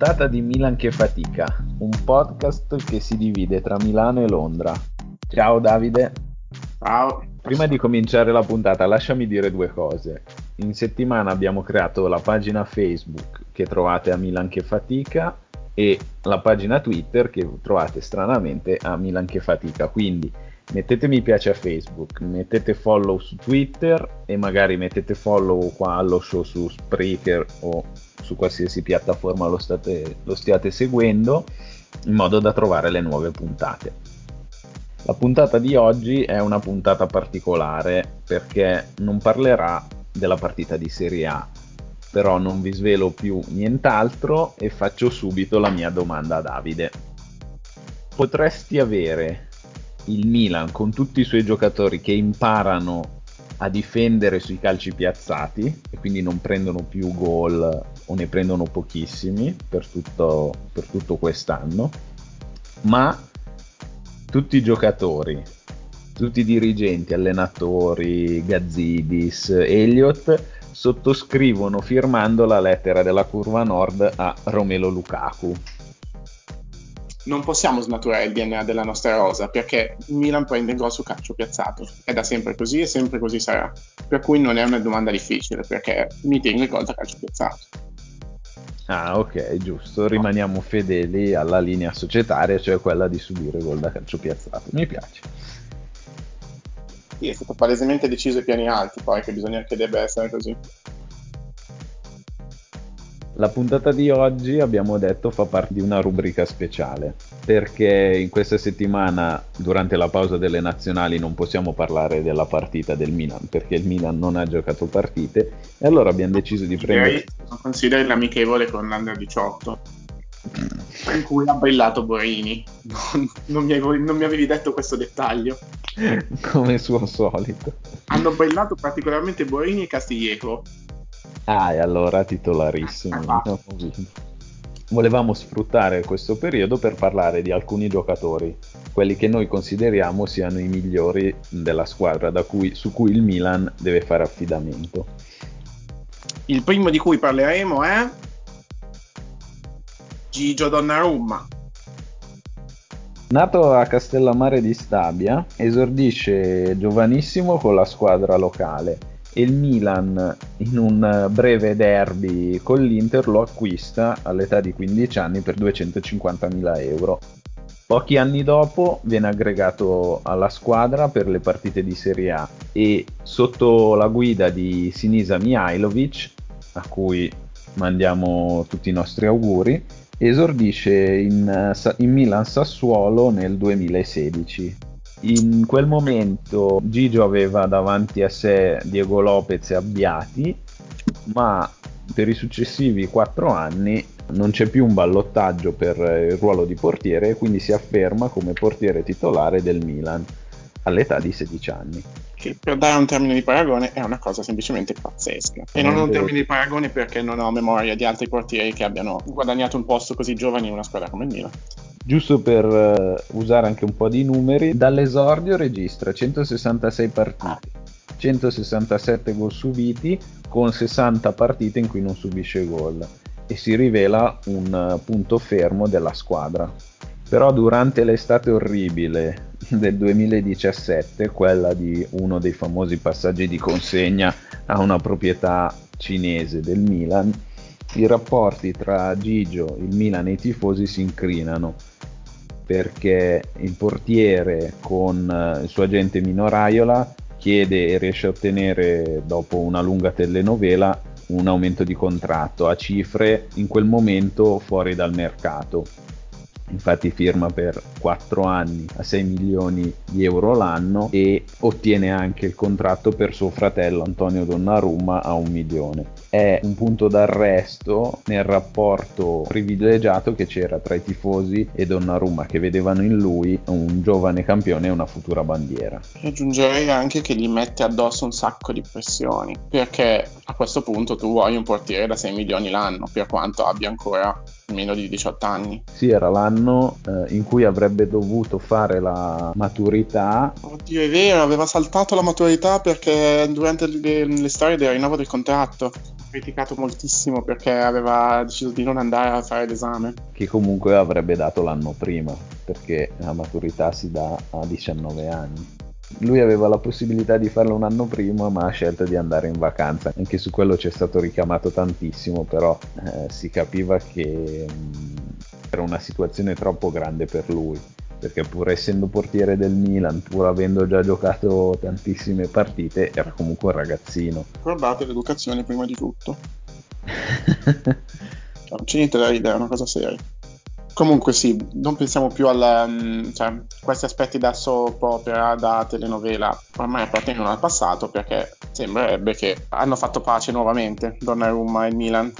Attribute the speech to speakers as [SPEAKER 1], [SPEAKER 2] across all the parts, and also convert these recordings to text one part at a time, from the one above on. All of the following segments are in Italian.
[SPEAKER 1] Puntata di Milan che fatica, un podcast che si divide tra Milano e Londra. Ciao Davide.
[SPEAKER 2] Ciao.
[SPEAKER 1] Prima di cominciare la puntata, lasciami dire due cose. In settimana abbiamo creato la pagina Facebook che trovate a Milan che fatica e la pagina Twitter che trovate stranamente a Milan che fatica. Quindi mettete mi piace a Facebook, mettete follow su Twitter e magari mettete follow qua allo show su Spreaker o su qualsiasi piattaforma lo, state, lo stiate seguendo in modo da trovare le nuove puntate. La puntata di oggi è una puntata particolare perché non parlerà della partita di Serie A, però non vi svelo più nient'altro e faccio subito la mia domanda a Davide. Potresti avere il Milan con tutti i suoi giocatori che imparano a difendere sui calci piazzati e quindi non prendono più gol o ne prendono pochissimi per tutto, per tutto quest'anno, ma tutti i giocatori, tutti i dirigenti, allenatori, Gazzidis, Elliott sottoscrivono firmando la lettera della curva nord a Romelo Lukaku
[SPEAKER 2] non possiamo snaturare il DNA della nostra rosa perché Milan prende il gol su calcio piazzato. È da sempre così e sempre così sarà. Per cui non è una domanda difficile perché mi tengo il gol da calcio piazzato.
[SPEAKER 1] Ah, ok, giusto. Rimaniamo fedeli alla linea societaria, cioè quella di subire gol da calcio piazzato. Mi piace.
[SPEAKER 2] Sì, è stato palesemente deciso ai piani alti, poi che bisogna che debba essere così.
[SPEAKER 1] La puntata di oggi abbiamo detto fa parte di una rubrica speciale perché in questa settimana durante la pausa delle nazionali non possiamo parlare della partita del Milan perché il Milan non ha giocato partite e allora abbiamo deciso di prendere
[SPEAKER 2] consideri l'amichevole con l'Under 18 in cui ha brillato Borini. Non, non, mi avevi, non mi avevi detto questo dettaglio.
[SPEAKER 1] Come suo solito.
[SPEAKER 2] Hanno brillato particolarmente Borini e Castiglieco
[SPEAKER 1] Ah, e allora titolarissimo. Volevamo sfruttare questo periodo per parlare di alcuni giocatori, quelli che noi consideriamo siano i migliori della squadra cui, su cui il Milan deve fare affidamento.
[SPEAKER 2] Il primo di cui parleremo è Gigio Donnarumma.
[SPEAKER 1] Nato a Castellammare di Stabia, esordisce giovanissimo con la squadra locale il Milan in un breve derby con l'Inter lo acquista all'età di 15 anni per 250.000 euro. Pochi anni dopo viene aggregato alla squadra per le partite di Serie A e sotto la guida di Sinisa Mihailovic, a cui mandiamo tutti i nostri auguri, esordisce in, in Milan Sassuolo nel 2016 in quel momento Gigio aveva davanti a sé Diego Lopez e Abbiati, ma per i successivi quattro anni non c'è più un ballottaggio per il ruolo di portiere e quindi si afferma come portiere titolare del Milan all'età di 16 anni.
[SPEAKER 2] Che per dare un termine di paragone è una cosa semplicemente pazzesca. E non ho un termine di paragone perché non ho memoria di altri portieri che abbiano guadagnato un posto così giovani in una squadra come il Milan.
[SPEAKER 1] Giusto per uh, usare anche un po' di numeri, dall'esordio registra 166 partite, 167 gol subiti con 60 partite in cui non subisce gol e si rivela un uh, punto fermo della squadra. Però durante l'estate orribile del 2017, quella di uno dei famosi passaggi di consegna a una proprietà cinese del Milan, i rapporti tra Gigio, il Milan e i tifosi si incrinano perché il portiere con eh, il suo agente Minoraiola chiede e riesce a ottenere dopo una lunga telenovela un aumento di contratto a cifre in quel momento fuori dal mercato infatti firma per 4 anni a 6 milioni di euro l'anno e ottiene anche il contratto per suo fratello Antonio Donnarumma a un milione. È un punto d'arresto nel rapporto privilegiato che c'era tra i tifosi e Donnarumma che vedevano in lui un giovane campione e una futura bandiera.
[SPEAKER 2] Aggiungerei anche che gli mette addosso un sacco di pressioni perché a questo punto tu vuoi un portiere da 6 milioni l'anno per quanto abbia ancora meno di 18 anni.
[SPEAKER 1] Sì, era l'anno eh, in cui avrebbe dovuto fare la maturità.
[SPEAKER 2] Oddio, è vero, aveva saltato la maturità perché durante le, le storie del rinnovo del contratto. criticato moltissimo perché aveva deciso di non andare a fare l'esame.
[SPEAKER 1] Che comunque avrebbe dato l'anno prima, perché la maturità si dà a 19 anni. Lui aveva la possibilità di farlo un anno prima, ma ha scelto di andare in vacanza. Anche su quello c'è stato richiamato tantissimo, però eh, si capiva che mh, mm, era una situazione troppo grande per lui perché pur essendo portiere del Milan, pur avendo già giocato tantissime partite, era comunque un ragazzino.
[SPEAKER 2] Guardate l'educazione prima di tutto. non c'è niente da ridere, è una cosa seria. Comunque sì, non pensiamo più a mm, cioè, questi aspetti da soap opera, da telenovela, ormai appartengono al passato perché sembrerebbe che hanno fatto pace nuovamente Donnarumma e Milan.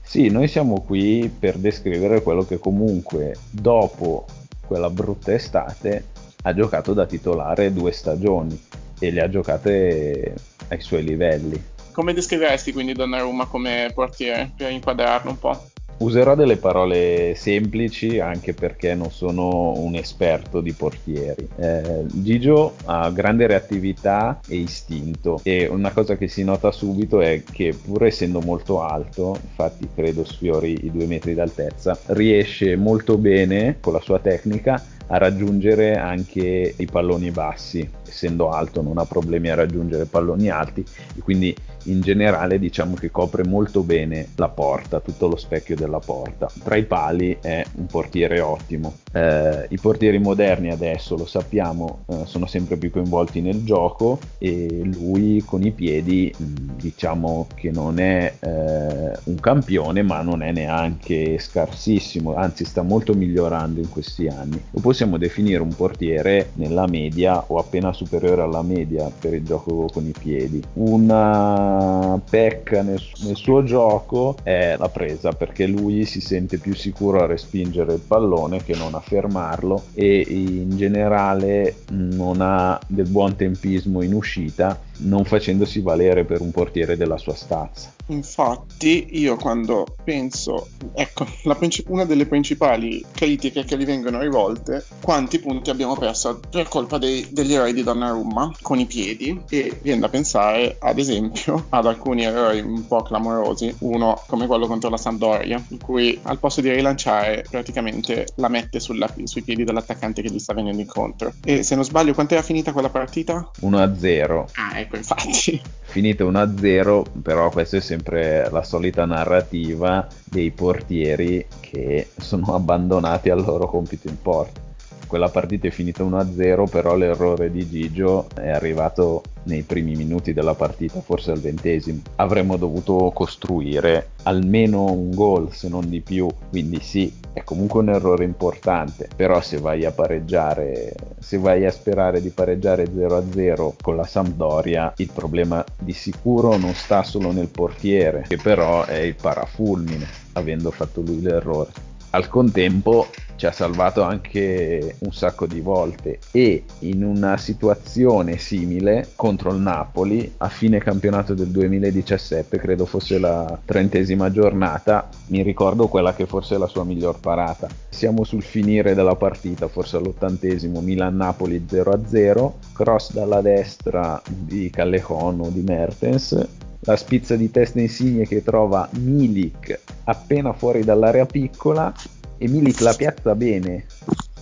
[SPEAKER 1] Sì, noi siamo qui per descrivere quello che comunque dopo quella brutta estate ha giocato da titolare due stagioni e le ha giocate ai suoi livelli.
[SPEAKER 2] Come descriveresti quindi Donnarumma come portiere per inquadrarlo un po'?
[SPEAKER 1] Userò delle parole semplici anche perché non sono un esperto di portieri. Eh, Gigio ha grande reattività e istinto e una cosa che si nota subito è che pur essendo molto alto, infatti credo sfiori i due metri d'altezza, riesce molto bene con la sua tecnica a raggiungere anche i palloni bassi. Essendo alto non ha problemi a raggiungere palloni alti e quindi in generale diciamo che copre molto bene la porta, tutto lo specchio della porta. Tra i pali è un portiere ottimo. Eh, I portieri moderni adesso lo sappiamo eh, sono sempre più coinvolti nel gioco e lui con i piedi diciamo che non è eh, un campione ma non è neanche scarsissimo, anzi sta molto migliorando in questi anni. Lo possiamo definire un portiere nella media o appena superiore alla media per il gioco con i piedi. Una pecca nel, nel, suo gioco è la presa perché lui si sente più sicuro a respingere il pallone che non a fermarlo e in generale non ha del buon tempismo in uscita non facendosi valere per un portiere della sua stazza.
[SPEAKER 2] Infatti, io quando penso, ecco, princip- una delle principali critiche che gli vengono rivolte, quanti punti abbiamo perso per colpa dei, degli eroi di Donnarumma con i piedi, e viene da pensare, ad esempio, ad alcuni errori un po' clamorosi, uno come quello contro la Sampdoria, in cui al posto di rilanciare praticamente la mette sulla, sui piedi dell'attaccante che gli sta venendo incontro. E se non sbaglio, quant'era finita quella partita?
[SPEAKER 1] 1-0.
[SPEAKER 2] Ah, ecco, infatti.
[SPEAKER 1] Finita 1-0, però questa è sempre la solita narrativa dei portieri che sono abbandonati al loro compito in porta quella partita è finita 1-0, però l'errore di Gigio è arrivato nei primi minuti della partita, forse al ventesimo. Avremmo dovuto costruire almeno un gol, se non di più, quindi sì, è comunque un errore importante, però se vai a pareggiare, se vai a sperare di pareggiare 0-0 con la Sampdoria, il problema di sicuro non sta solo nel portiere, che però è il parafulmine, avendo fatto lui l'errore al contempo ci ha salvato anche un sacco di volte. E in una situazione simile contro il Napoli a fine campionato del 2017 credo fosse la trentesima giornata mi ricordo quella che forse è la sua miglior parata. Siamo sul finire della partita forse all'ottantesimo Milan-Napoli 0-0 cross dalla destra di Callejon o di Mertens. La spizza di testa insigne che trova Milik appena fuori dall'area piccola e Milik la piazza bene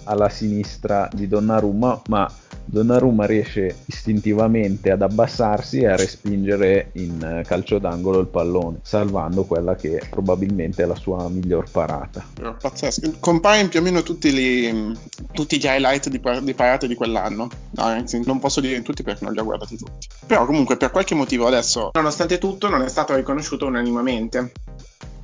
[SPEAKER 1] alla sinistra di Donnarumma ma Donnarumma riesce istintivamente ad abbassarsi e a respingere in calcio d'angolo il pallone, salvando quella che probabilmente è la sua miglior parata.
[SPEAKER 2] Pazzesco. Compare più o meno tutti gli, tutti gli highlight di, di, parate di quell'anno. No, anzi, non posso dire tutti perché non li ho guardati tutti. Però comunque per qualche motivo adesso, nonostante tutto, non è stato riconosciuto unanimemente.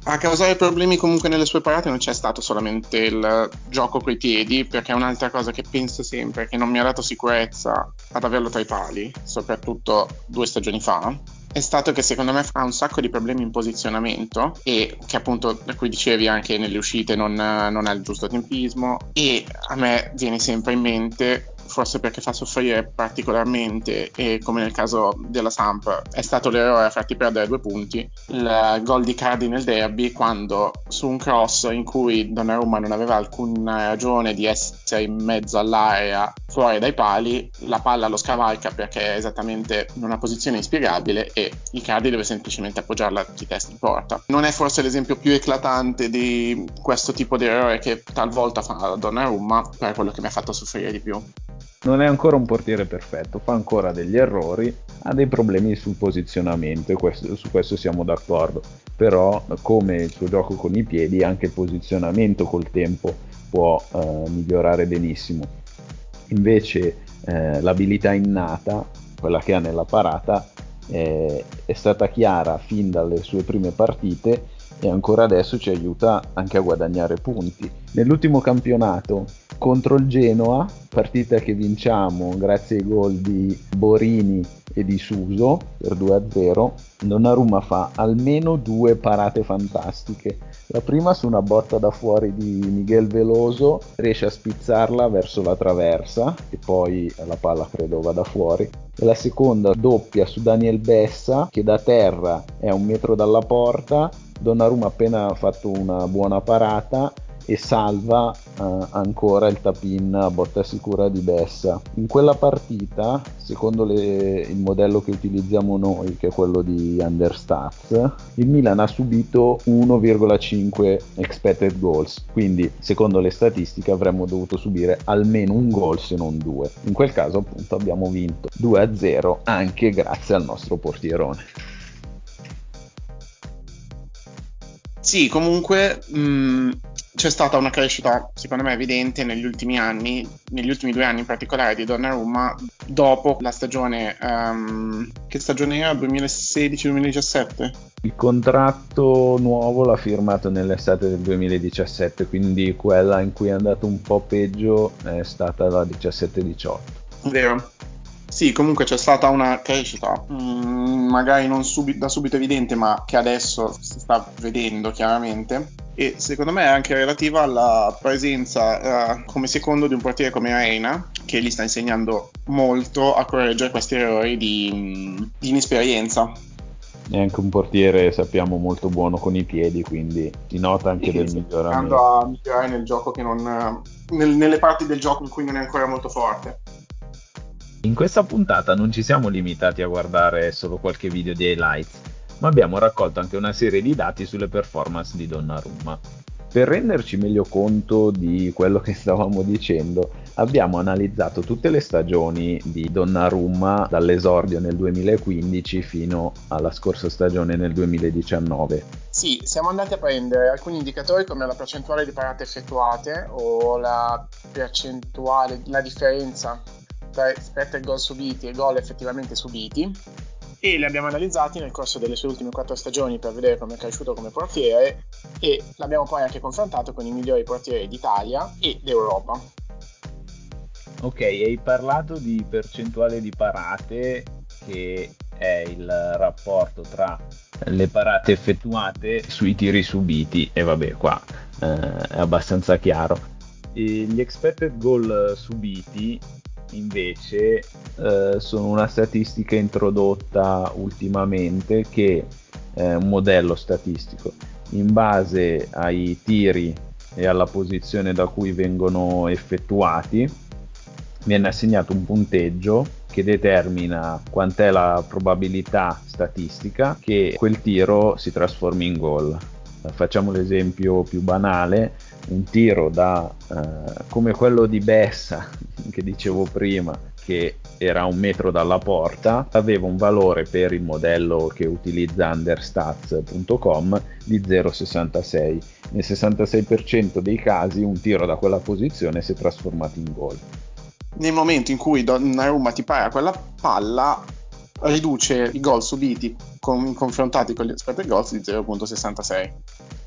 [SPEAKER 2] A causare problemi comunque nelle sue parate non c'è stato solamente il gioco coi piedi, perché è un'altra cosa che penso sempre, che non mi ha dato sicurezza ad averlo tra i pali, soprattutto due stagioni fa, è stato che secondo me ha un sacco di problemi in posizionamento e che appunto, da cui dicevi anche nelle uscite non, non ha il giusto tempismo e a me viene sempre in mente forse perché fa soffrire particolarmente e come nel caso della Samp è stato l'errore a farti perdere due punti, il gol di Cardi nel derby quando su un cross in cui Donnarumma non aveva alcuna ragione di essere in mezzo all'area fuori dai pali, la palla lo scavalca perché è esattamente in una posizione inspiegabile e Icardi deve semplicemente appoggiarla di testa in porta. Non è forse l'esempio più eclatante di questo tipo di errore che talvolta fa Donnarumma, però è quello che mi ha fatto soffrire di più.
[SPEAKER 1] Non è ancora un portiere perfetto, fa ancora degli errori, ha dei problemi sul posizionamento, questo, su questo siamo d'accordo, però come il suo gioco con i piedi, anche il posizionamento col tempo può eh, migliorare benissimo. Invece eh, l'abilità innata, quella che ha nella parata, eh, è stata chiara fin dalle sue prime partite e ancora adesso ci aiuta anche a guadagnare punti. Nell'ultimo campionato contro il Genoa, partita che vinciamo grazie ai gol di Borini e di Suso per 2-0, Donnarumma fa almeno due parate fantastiche. La prima su una botta da fuori di Miguel Veloso, riesce a spizzarla verso la traversa e poi la palla credo vada fuori. E la seconda doppia su Daniel Bessa che da terra è a un metro dalla porta. Donnarumma ha appena fatto una buona parata e salva uh, ancora il tapin a botta sicura di Bessa. In quella partita, secondo le, il modello che utilizziamo noi, che è quello di Understats, il Milan ha subito 1,5 expected goals, quindi secondo le statistiche avremmo dovuto subire almeno un gol se non due. In quel caso appunto abbiamo vinto 2-0 anche grazie al nostro portierone.
[SPEAKER 2] Sì, comunque mh, mm, c'è stata una crescita, secondo me, evidente negli ultimi anni, negli ultimi due anni in particolare di Donnarumma, dopo la stagione, um, che stagione era? 2016-2017?
[SPEAKER 1] Il contratto nuovo l'ha firmato nell'estate del 2017, quindi quella in cui è andato un po' peggio è stata la 17-18.
[SPEAKER 2] Vero. Sì, comunque c'è stata una crescita, mm, magari non subi- da subito evidente, ma che adesso si sta vedendo chiaramente. E secondo me è anche relativa alla presenza uh, come secondo di un portiere come Reina che gli sta insegnando molto a correggere questi errori di, di inesperienza.
[SPEAKER 1] È anche un portiere sappiamo molto buono con i piedi quindi si nota anche sì, del miglioramento
[SPEAKER 2] a migliorare nel gioco che non nel, nelle parti del gioco in cui non è ancora molto forte
[SPEAKER 1] in questa puntata non ci siamo limitati a guardare solo qualche video di highlights ma abbiamo raccolto anche una serie di dati sulle performance di Donnarumma. Per renderci meglio conto di quello che stavamo dicendo, abbiamo analizzato tutte le stagioni di Donnarumma dall'esordio nel 2015 fino alla scorsa stagione nel 2019.
[SPEAKER 2] Sì, siamo andati a prendere alcuni indicatori come la percentuale di parate effettuate o la percentuale, la differenza tra expected gol subiti e gol effettivamente subiti e li abbiamo analizzati nel corso delle sue ultime quattro stagioni per vedere come è cresciuto come portiere e l'abbiamo poi anche confrontato con i migliori portieri d'Italia e d'Europa.
[SPEAKER 1] Ok, hai parlato di percentuale di parate che è il rapporto tra le parate effettuate sui tiri subiti e vabbè qua eh, è abbastanza chiaro. E gli expected goal subiti invece eh, sono una statistica introdotta ultimamente che è un modello statistico in base ai tiri e alla posizione da cui vengono effettuati viene assegnato un punteggio che determina quant'è la probabilità statistica che quel tiro si trasformi in gol. Facciamo l'esempio più banale, un tiro da, eh, come quello di Bessa che dicevo prima, che era un metro dalla porta, aveva un valore per il modello che utilizza understats.com di 0,66. Nel 66% dei casi un tiro da quella posizione si è trasformato in gol.
[SPEAKER 2] Nel momento in cui Donnarumma ti paga quella palla, riduce i gol subiti con, confrontati con gli expected goals di 0.66.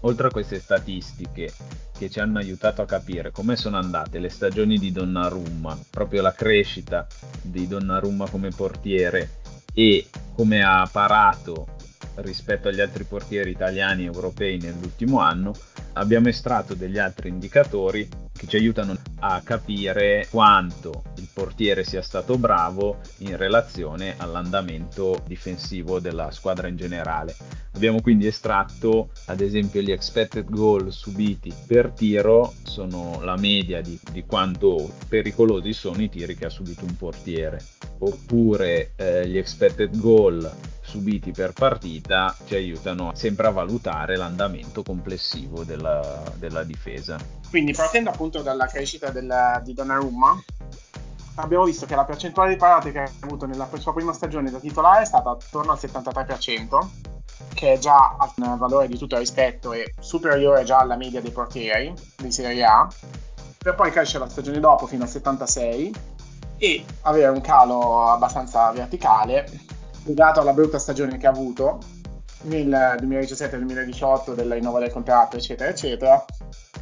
[SPEAKER 1] Oltre a queste statistiche che ci hanno aiutato a capire come sono andate le stagioni di Donnarumma, proprio la crescita di Donnarumma come portiere e come ha parato rispetto agli altri portieri italiani e europei nell'ultimo anno, abbiamo estratto degli altri indicatori che ci aiutano a capire quanto il portiere sia stato bravo in relazione all'andamento difensivo della squadra in generale. Abbiamo quindi estratto ad esempio gli expected goal subiti per tiro, sono la media di, di quanto pericolosi sono i tiri che ha subito un portiere, oppure eh, gli expected goal subiti per partita ci aiutano sempre a valutare l'andamento complessivo della, della difesa.
[SPEAKER 2] Quindi partendo appunto dalla crescita della, di Donnarumma, abbiamo visto che la percentuale di parate che ha avuto nella sua prima stagione da titolare è stata attorno al 73%, che è già un valore di tutto rispetto e superiore già alla media dei portieri di Serie A, per poi crescere la stagione dopo fino al 76% e avere un calo abbastanza verticale legato alla brutta stagione che ha avuto nel 2017-2018 della rinnova del contratto eccetera eccetera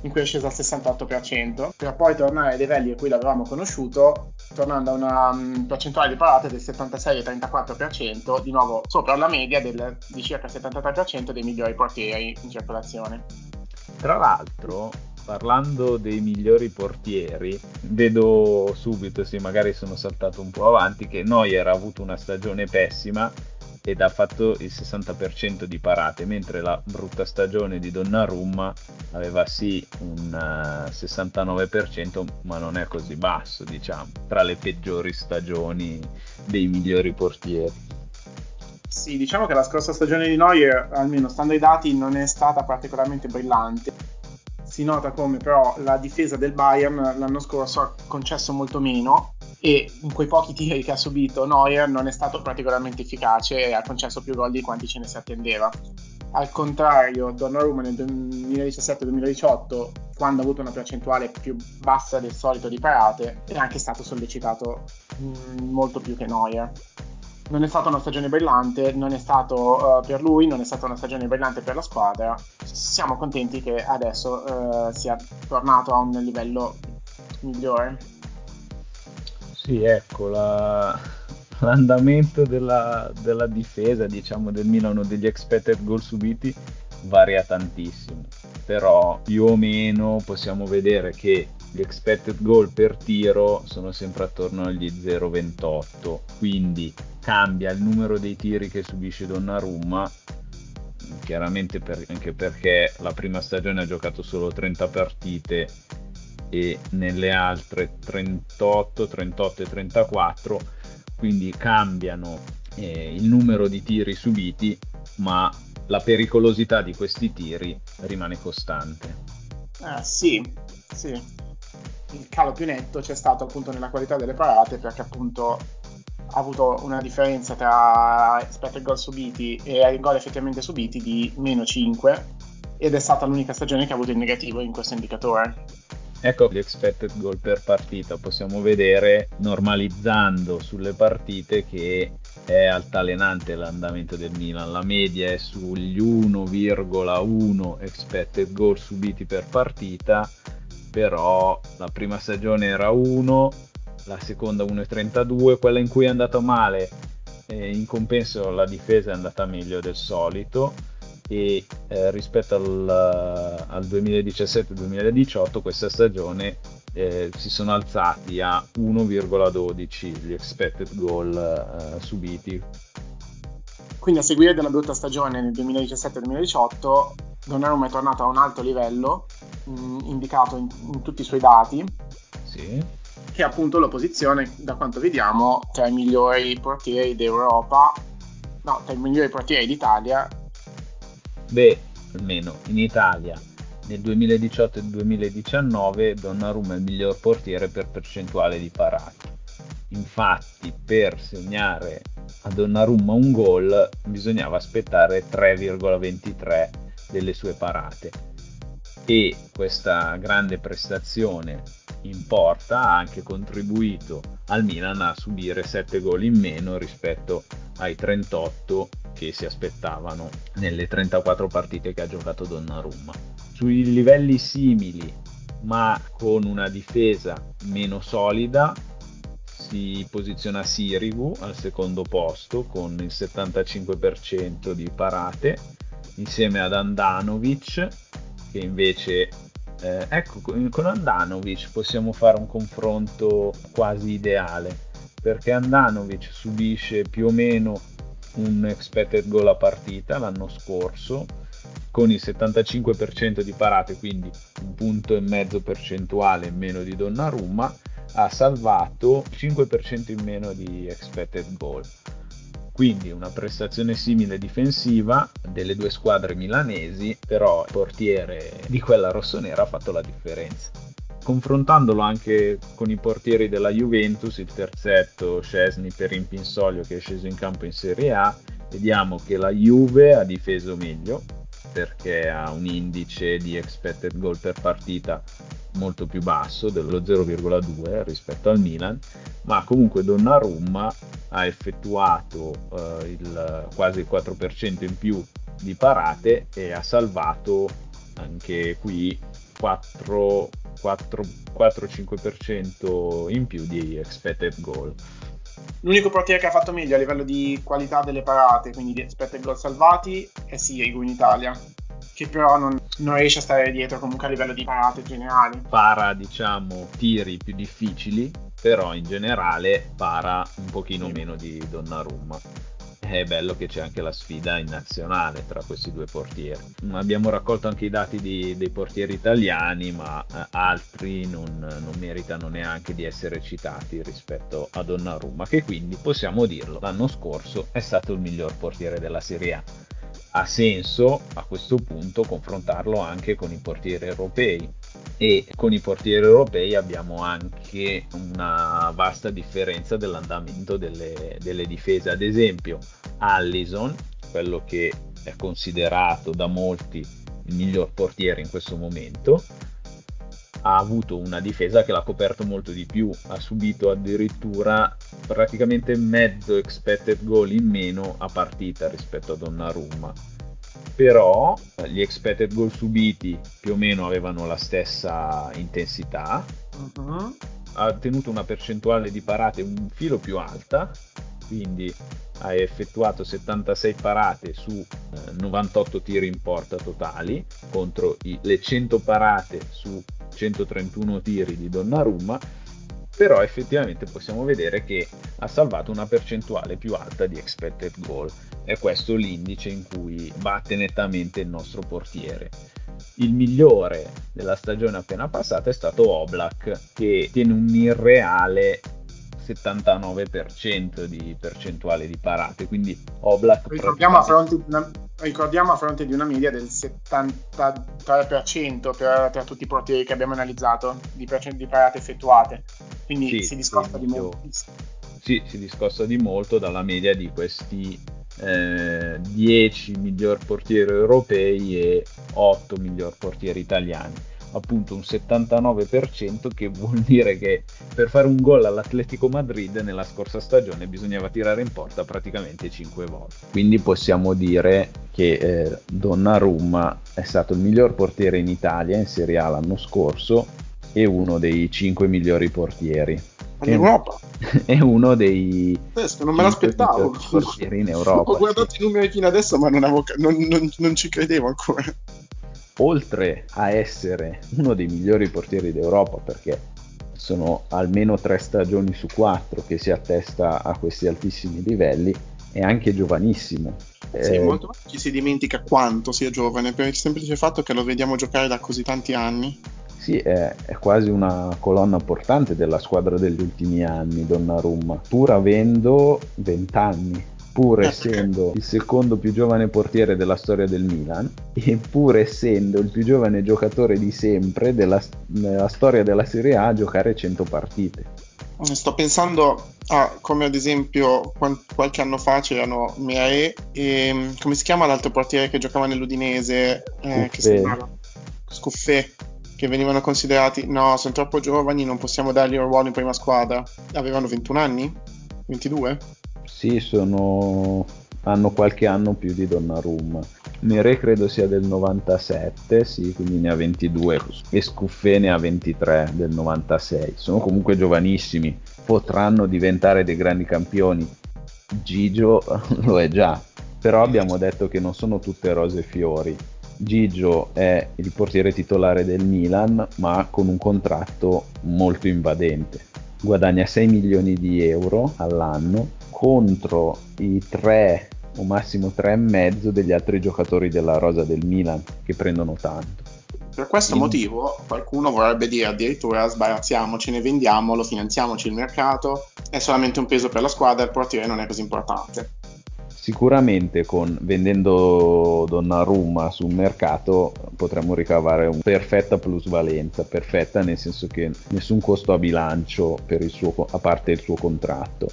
[SPEAKER 2] in cui è sceso al 68% per poi tornare ai livelli a cui l'avevamo conosciuto tornando a una um, percentuale di parate del 76-34% di nuovo sopra la media del, di circa 73% dei migliori portieri in circolazione.
[SPEAKER 1] Tra l'altro parlando dei migliori portieri, vedo subito, sì, magari sono saltato un po' avanti, che Neuer ha avuto una stagione pessima ed ha fatto il 60% di parate, mentre la brutta stagione di Donnarumma aveva sì un uh, eh, 69%, ma non è così basso, diciamo, tra le peggiori stagioni dei migliori portieri.
[SPEAKER 2] Sì, diciamo che la scorsa stagione di Neuer, almeno stando ai dati, non è stata particolarmente brillante si nota come però la difesa del Bayern l'anno scorso ha concesso molto meno e in quei pochi tiri che ha subito Neuer non è stato particolarmente efficace e ha concesso più gol di quanti ce ne si attendeva. Al contrario, Donnarumma nel 2017-2018, quando ha avuto una percentuale più bassa del solito di parate, è anche stato sollecitato mh, molto più che Neuer non è stata una stagione brillante, non è stato uh, per lui, non è stata una stagione brillante per la squadra. Siamo contenti che adesso uh, sia tornato a un livello migliore.
[SPEAKER 1] Sì, ecco, la... l'andamento della, della, difesa, diciamo, del Milano, degli expected goal subiti, varia tantissimo. Però più o meno possiamo vedere che gli expected goal per tiro sono sempre attorno agli 0,28, quindi cambia il numero dei tiri che subisce Donnarumma, chiaramente per, anche perché la prima stagione ha giocato solo 30 partite e nelle altre 38, 38 e 34, quindi cambiano eh, il numero di tiri subiti, ma la pericolosità di questi tiri rimane costante.
[SPEAKER 2] Ah, sì, sì il calo più netto c'è stato appunto nella qualità delle parate perché appunto ha avuto una differenza tra rispetto ai gol subiti e ai gol effettivamente subiti di meno 5 ed è stata l'unica stagione che ha avuto il negativo in questo indicatore.
[SPEAKER 1] Ecco gli expected goal per partita, possiamo vedere normalizzando sulle partite che è altalenante l'andamento del Milan, la media è sugli 1,1 expected goal subiti per partita però la prima stagione era 1, la seconda 1,32, quella in cui è andato male, eh, in compenso la difesa è andata meglio del solito e eh, rispetto al, al 2017-2018 questa stagione eh, si sono alzati a 1,12 gli expected goal eh, subiti.
[SPEAKER 2] Quindi a seguire della brutta stagione nel 2017-2018 Donnarumma è tornato a un alto livello mh, mm, indicato in, in, tutti i suoi dati.
[SPEAKER 1] Sì.
[SPEAKER 2] che appunto lo posiziona da quanto vediamo tra i migliori portieri d'Europa. No, tra i migliori portieri d'Italia.
[SPEAKER 1] Beh, almeno in Italia. Nel 2018 e 2019 Donnarumma è il miglior portiere per percentuale di parati. Infatti per segnare a Donnarumma un gol bisognava aspettare 3,23 delle sue parate e questa grande prestazione in porta ha anche contribuito al Milan a subire 7 gol in meno rispetto ai 38 che si aspettavano nelle 34 partite che ha giocato Donnarumma. Sui livelli simili ma con una difesa meno solida si posiziona Sirigu al secondo posto con il 75% di parate insieme ad Andanovic che invece Eh, ecco, con Andanovic possiamo fare un confronto quasi ideale, perché Andanovic subisce più o meno un expected goal a partita l'anno scorso, con il 75% di parate, quindi un punto e mezzo percentuale in meno di Donnarumma, ha salvato 5% in meno di expected goal. Quindi una prestazione simile difensiva delle due squadre milanesi, però il portiere di quella rossonera ha fatto la differenza. Confrontandolo anche con i portieri della Juventus, il terzetto Scesni per Impinsoglio che è sceso in campo in Serie A, vediamo che la Juve ha difeso meglio perché ha un indice di expected goal per partita molto più basso dello 0,2 rispetto al Milan, ma comunque Donnarumma ha effettuato eh, il, quasi il 4% in più di parate e ha salvato anche qui 4-5% in più di expected goal.
[SPEAKER 2] L'unico portiere che ha fatto meglio a livello di qualità delle parate, quindi di expected goal salvati, è Sirigu in Italia che però non, non, riesce a stare dietro comunque a livello di parate generali.
[SPEAKER 1] Para, diciamo, tiri più difficili, però in generale para un pochino sì. meno di Donnarumma. È bello che c'è anche la sfida in nazionale tra questi due portieri. Abbiamo raccolto anche i dati di, dei portieri italiani, ma eh, altri non, non meritano neanche di essere citati rispetto a Donnarumma, che quindi possiamo dirlo, l'anno scorso è stato il miglior portiere della Serie A ha senso a questo punto confrontarlo anche con i portieri europei e con i portieri europei abbiamo anche una vasta differenza dell'andamento delle, delle difese ad esempio Allison quello che è considerato da molti il miglior portiere in questo momento ha avuto una difesa che l'ha coperto molto di più, ha subito addirittura praticamente mezzo expected goal in meno a partita rispetto a Donnarumma. Però gli expected goal subiti più o meno avevano la stessa intensità. Uh-huh. Ha tenuto una percentuale di parate un filo più alta, quindi ha effettuato 76 parate su eh, 98 tiri in porta totali contro i, le 100 parate su 131 tiri di Donnarumma però effettivamente possiamo vedere che ha salvato una percentuale più alta di expected goal. È questo l'indice in cui batte nettamente il nostro portiere. Il migliore della stagione appena passata è stato Oblak che tiene un irreale 79% di percentuale di parate, quindi Oblak...
[SPEAKER 2] Ricordiamo, ricordiamo a fronte di una media del 73% per, per tutti i portieri che abbiamo analizzato di, di parate effettuate, quindi sì, si discosta di molto.
[SPEAKER 1] Sì, si discosta di molto dalla media di questi eh, 10 miglior portieri europei e 8 miglior portieri italiani appunto un 79% che vuol dire che per fare un gol all'Atletico Madrid nella scorsa stagione bisognava tirare in porta praticamente 5 volte. Quindi possiamo dire che eh, Donnarumma è stato il miglior portiere in Italia in Serie A l'anno scorso e uno dei 5 migliori portieri.
[SPEAKER 2] In Europa?
[SPEAKER 1] È uno dei
[SPEAKER 2] Questo non me l'aspettavo.
[SPEAKER 1] portieri in Europa.
[SPEAKER 2] Ho guardato sì. i numeri fino adesso, ma non, avevo, non, non, non ci credevo ancora
[SPEAKER 1] oltre a essere uno dei migliori portieri d'Europa perché sono almeno tre stagioni su quattro che si attesta a questi altissimi livelli, è anche giovanissimo.
[SPEAKER 2] Sì, eh, molto ci si dimentica quanto sia giovane per il semplice fatto che lo vediamo giocare da così tanti anni.
[SPEAKER 1] Sì, è, è quasi una colonna portante della squadra degli ultimi anni, Donnarumma, pur avendo 20 anni pur essendo il secondo più giovane portiere della storia del Milan e pur essendo il più giovane giocatore di sempre della, nella storia della Serie A a giocare 100 partite.
[SPEAKER 2] Sto pensando a come ad esempio qualche anno fa c'erano Meae e come si chiama l'altro portiere che giocava nell'Udinese? Eh, che Scuffè che venivano considerati no, sono troppo giovani, non possiamo dargli un ruolo in prima squadra. Avevano 21 anni? 22?
[SPEAKER 1] Sì, sono... hanno qualche anno più di Donnarumma. Mere credo sia del 97, sì, quindi ne ha 22 e Scuffè ne ha 23 del 96. Sono comunque giovanissimi, potranno diventare dei grandi campioni. Gigio lo è già, però abbiamo detto che non sono tutte rose e fiori Gigio è il portiere titolare del Milan, ma con un contratto molto invadente. Guadagna 6 milioni di euro all'anno contro i 3 o massimo 3,5 degli altri giocatori della rosa del Milan che prendono tanto.
[SPEAKER 2] Per questo motivo qualcuno vorrebbe dire addirittura sbarazziamoci, ne vendiamolo, finanziamoci il mercato, è solamente un peso per la squadra, il portiere non è così importante.
[SPEAKER 1] Sicuramente con vendendo Donnarumma sul mercato potremmo ricavare una perfetta plusvalenza, perfetta nel senso che nessun costo a bilancio suo, a parte il suo contratto.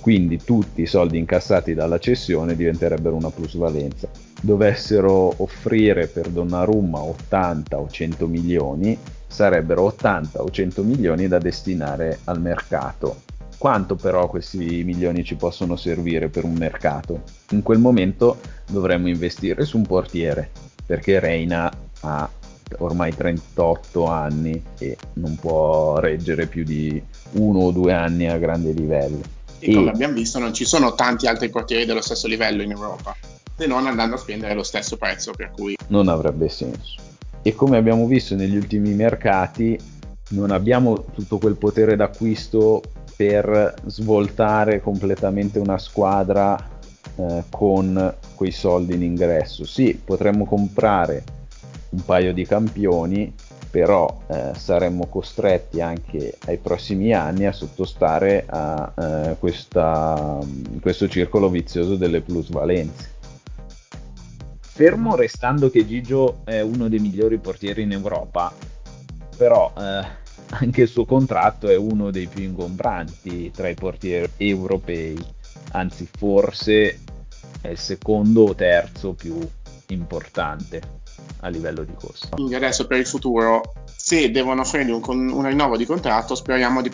[SPEAKER 1] Quindi tutti i soldi incassati dalla cessione diventerebbero una plusvalenza. Dovessero offrire per Donnarumma 80 o 100 milioni, sarebbero 80 o 100 milioni da destinare al mercato quanto però questi milioni ci possono servire per un mercato? In quel momento dovremmo investire su un portiere, perché Reina ha ormai 38 anni e non può reggere più di uno o due anni a grande livello.
[SPEAKER 2] E, e come abbiamo visto non ci sono tanti altri portieri dello stesso livello in Europa, se non andando a spendere lo stesso prezzo, per cui...
[SPEAKER 1] Non avrebbe senso. E come abbiamo visto negli ultimi mercati, non abbiamo tutto quel potere d'acquisto per svoltare completamente una squadra eh, con quei soldi in ingresso. Sì, potremmo comprare un paio di campioni, però eh, saremmo costretti anche ai prossimi anni a sottostare a eh, questa, questo circolo vizioso delle plusvalenze. Fermo restando che Gigio è uno dei migliori portieri in Europa, però eh, anche il suo contratto è uno dei più ingombranti tra i portieri europei, anzi forse è il secondo o terzo più importante a livello di costo.
[SPEAKER 2] Quindi adesso per il futuro, se devono offrirgli un, un rinnovo di contratto, speriamo di,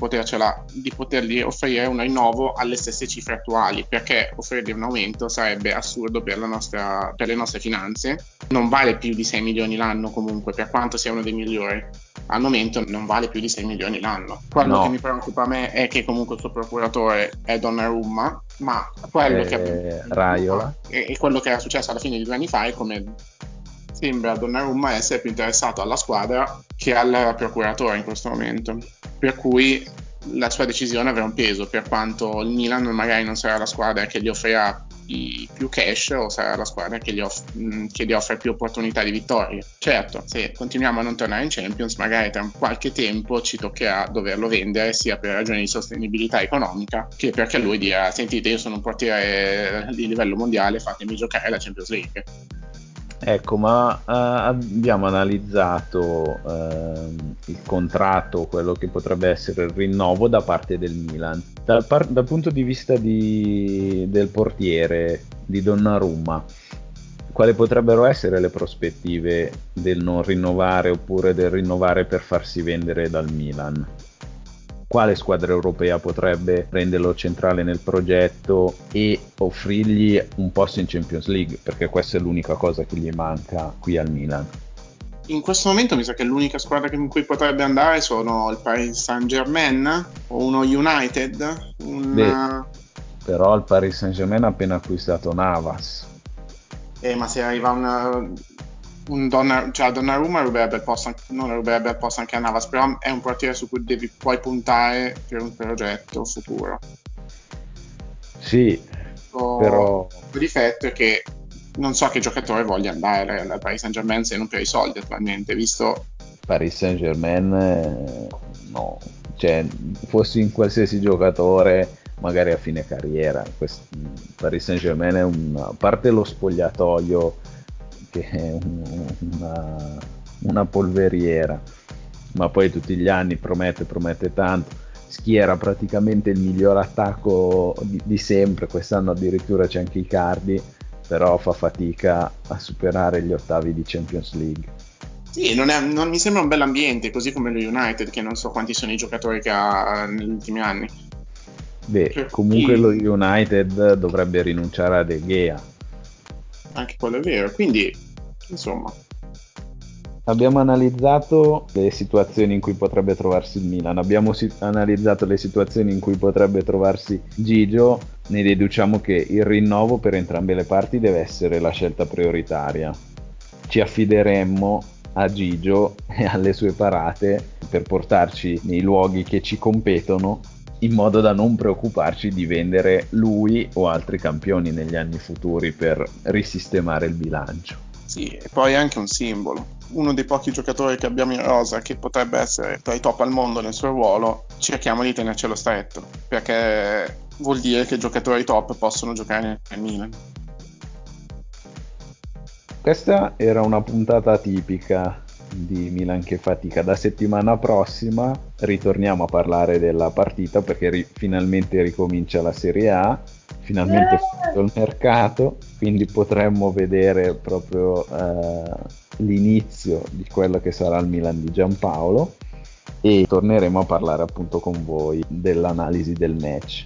[SPEAKER 2] di potergli offrire un rinnovo alle stesse cifre attuali, perché offrirgli un aumento sarebbe assurdo per, nostra, per le nostre finanze. Non vale più di 6 milioni l'anno comunque, per quanto sia uno dei migliori al momento non vale più di 6 milioni l'anno. Quello no. che mi preoccupa a me è che comunque il suo procuratore è Donnarumma, ma quello eh, che
[SPEAKER 1] Raiola.
[SPEAKER 2] E, e, quello che era successo alla fine di due anni fa è come sembra Donnarumma essere più interessato alla squadra che al procuratore in questo momento. Per cui la sua decisione avrà un peso, per quanto il Milan magari non sarà la squadra che gli offrirà più cash o sarà la squadra che gli, off- mm, che gli, offre più opportunità di vittoria. Certo, se continuiamo a non tornare in Champions, magari tra qualche tempo ci toccherà doverlo vendere sia per ragioni di sostenibilità economica che perché lui dirà: Sentite, io sono un portiere di livello mondiale, fatemi giocare la Champions League.
[SPEAKER 1] Ecco, ma uh, abbiamo analizzato uh, il contratto, quello che potrebbe essere il rinnovo da parte del Milan. Dal, par- dal punto di vista di, del portiere di Donnarumma, quali potrebbero essere le prospettive del non rinnovare oppure del rinnovare per farsi vendere dal Milan? Quale squadra europea potrebbe renderlo centrale nel progetto e offrirgli un posto in Champions League, perché questa è l'unica cosa che gli manca qui al Milan.
[SPEAKER 2] In questo momento mi sa che l'unica squadra in cui potrebbe andare sono il Paris Saint Germain o uno United. Un...
[SPEAKER 1] Beh, però il Paris Saint Germain ha appena acquistato Navas.
[SPEAKER 2] Eh, ma se arriva un un Donna, cioè Donnarumma ruberebbe il posto, non ruberebbe il posto anche a Navas, però è un portiere su cui devi poi puntare per un progetto futuro.
[SPEAKER 1] Sì,
[SPEAKER 2] o,
[SPEAKER 1] però...
[SPEAKER 2] Il difetto è che non so che giocatore voglia andare al Paris Saint Germain se non per i soldi attualmente, visto...
[SPEAKER 1] Paris Saint Germain eh, no, cioè fossi in qualsiasi giocatore magari a fine carriera, Questo, Paris Saint Germain è una a parte lo spogliatoio che è una, una polveriera, ma poi tutti gli anni promette, promette tanto, schiera praticamente il miglior attacco di, di sempre, quest'anno addirittura c'è anche Icardi, però fa fatica a superare gli ottavi di Champions League.
[SPEAKER 2] Sì, non, è, non, mi sembra un bel ambiente, così come lo United, che non so quanti sono i giocatori che ha negli ultimi anni.
[SPEAKER 1] Beh, comunque lo United dovrebbe rinunciare a De Gea.
[SPEAKER 2] Anche quello è vero, quindi insomma.
[SPEAKER 1] Abbiamo analizzato le situazioni in cui potrebbe trovarsi il Milan, abbiamo si- analizzato le situazioni in cui potrebbe trovarsi Gigio, ne deduciamo che il rinnovo per entrambe le parti deve essere la scelta prioritaria. ci affideremmo a Gigio e alle sue parate per portarci nei luoghi che ci competono in modo da non preoccuparci di vendere lui o altri campioni negli anni futuri per risistemare il bilancio.
[SPEAKER 2] Sì, e poi è anche un simbolo. Uno dei pochi giocatori che abbiamo in rosa che potrebbe essere tra i top al mondo nel suo ruolo, cerchiamo di tenercelo stretto, perché vuol dire che i giocatori top possono giocare nel Milan.
[SPEAKER 1] Questa era una puntata tipica di Milan che fatica. Da settimana prossima ritorniamo a parlare della partita perché ri- finalmente ricomincia la Serie A, finalmente è finito il mercato, quindi potremmo vedere proprio eh, l'inizio di quello che sarà il Milan di Giampaolo e torneremo a parlare appunto con voi dell'analisi del match.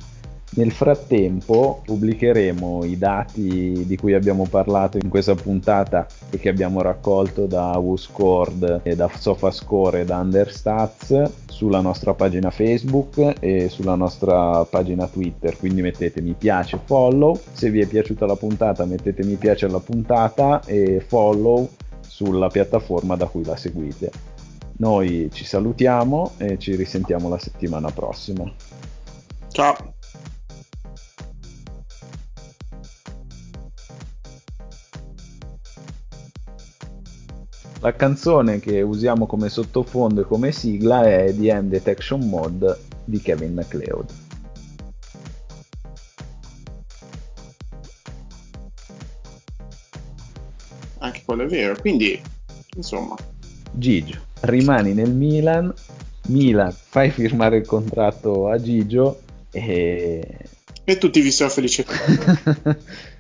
[SPEAKER 1] Nel frattempo pubblicheremo i dati di cui abbiamo parlato in questa puntata e che abbiamo raccolto da WhoScored e da SofaScore e da Understats sulla nostra pagina Facebook e sulla nostra pagina Twitter, quindi mettete mi piace, follow, se vi è piaciuta la puntata mettete mi piace alla puntata e follow sulla piattaforma da cui la seguite. Noi ci salutiamo e ci risentiamo la settimana prossima.
[SPEAKER 2] Ciao!
[SPEAKER 1] La canzone che usiamo come sottofondo e come sigla è The End Detection Mode di Kevin MacLeod.
[SPEAKER 2] Anche quello è vero, quindi insomma.
[SPEAKER 1] Gigio, rimani nel Milan, Milan, fai firmare il contratto a Gigio e...
[SPEAKER 2] E tutti vi sono felici.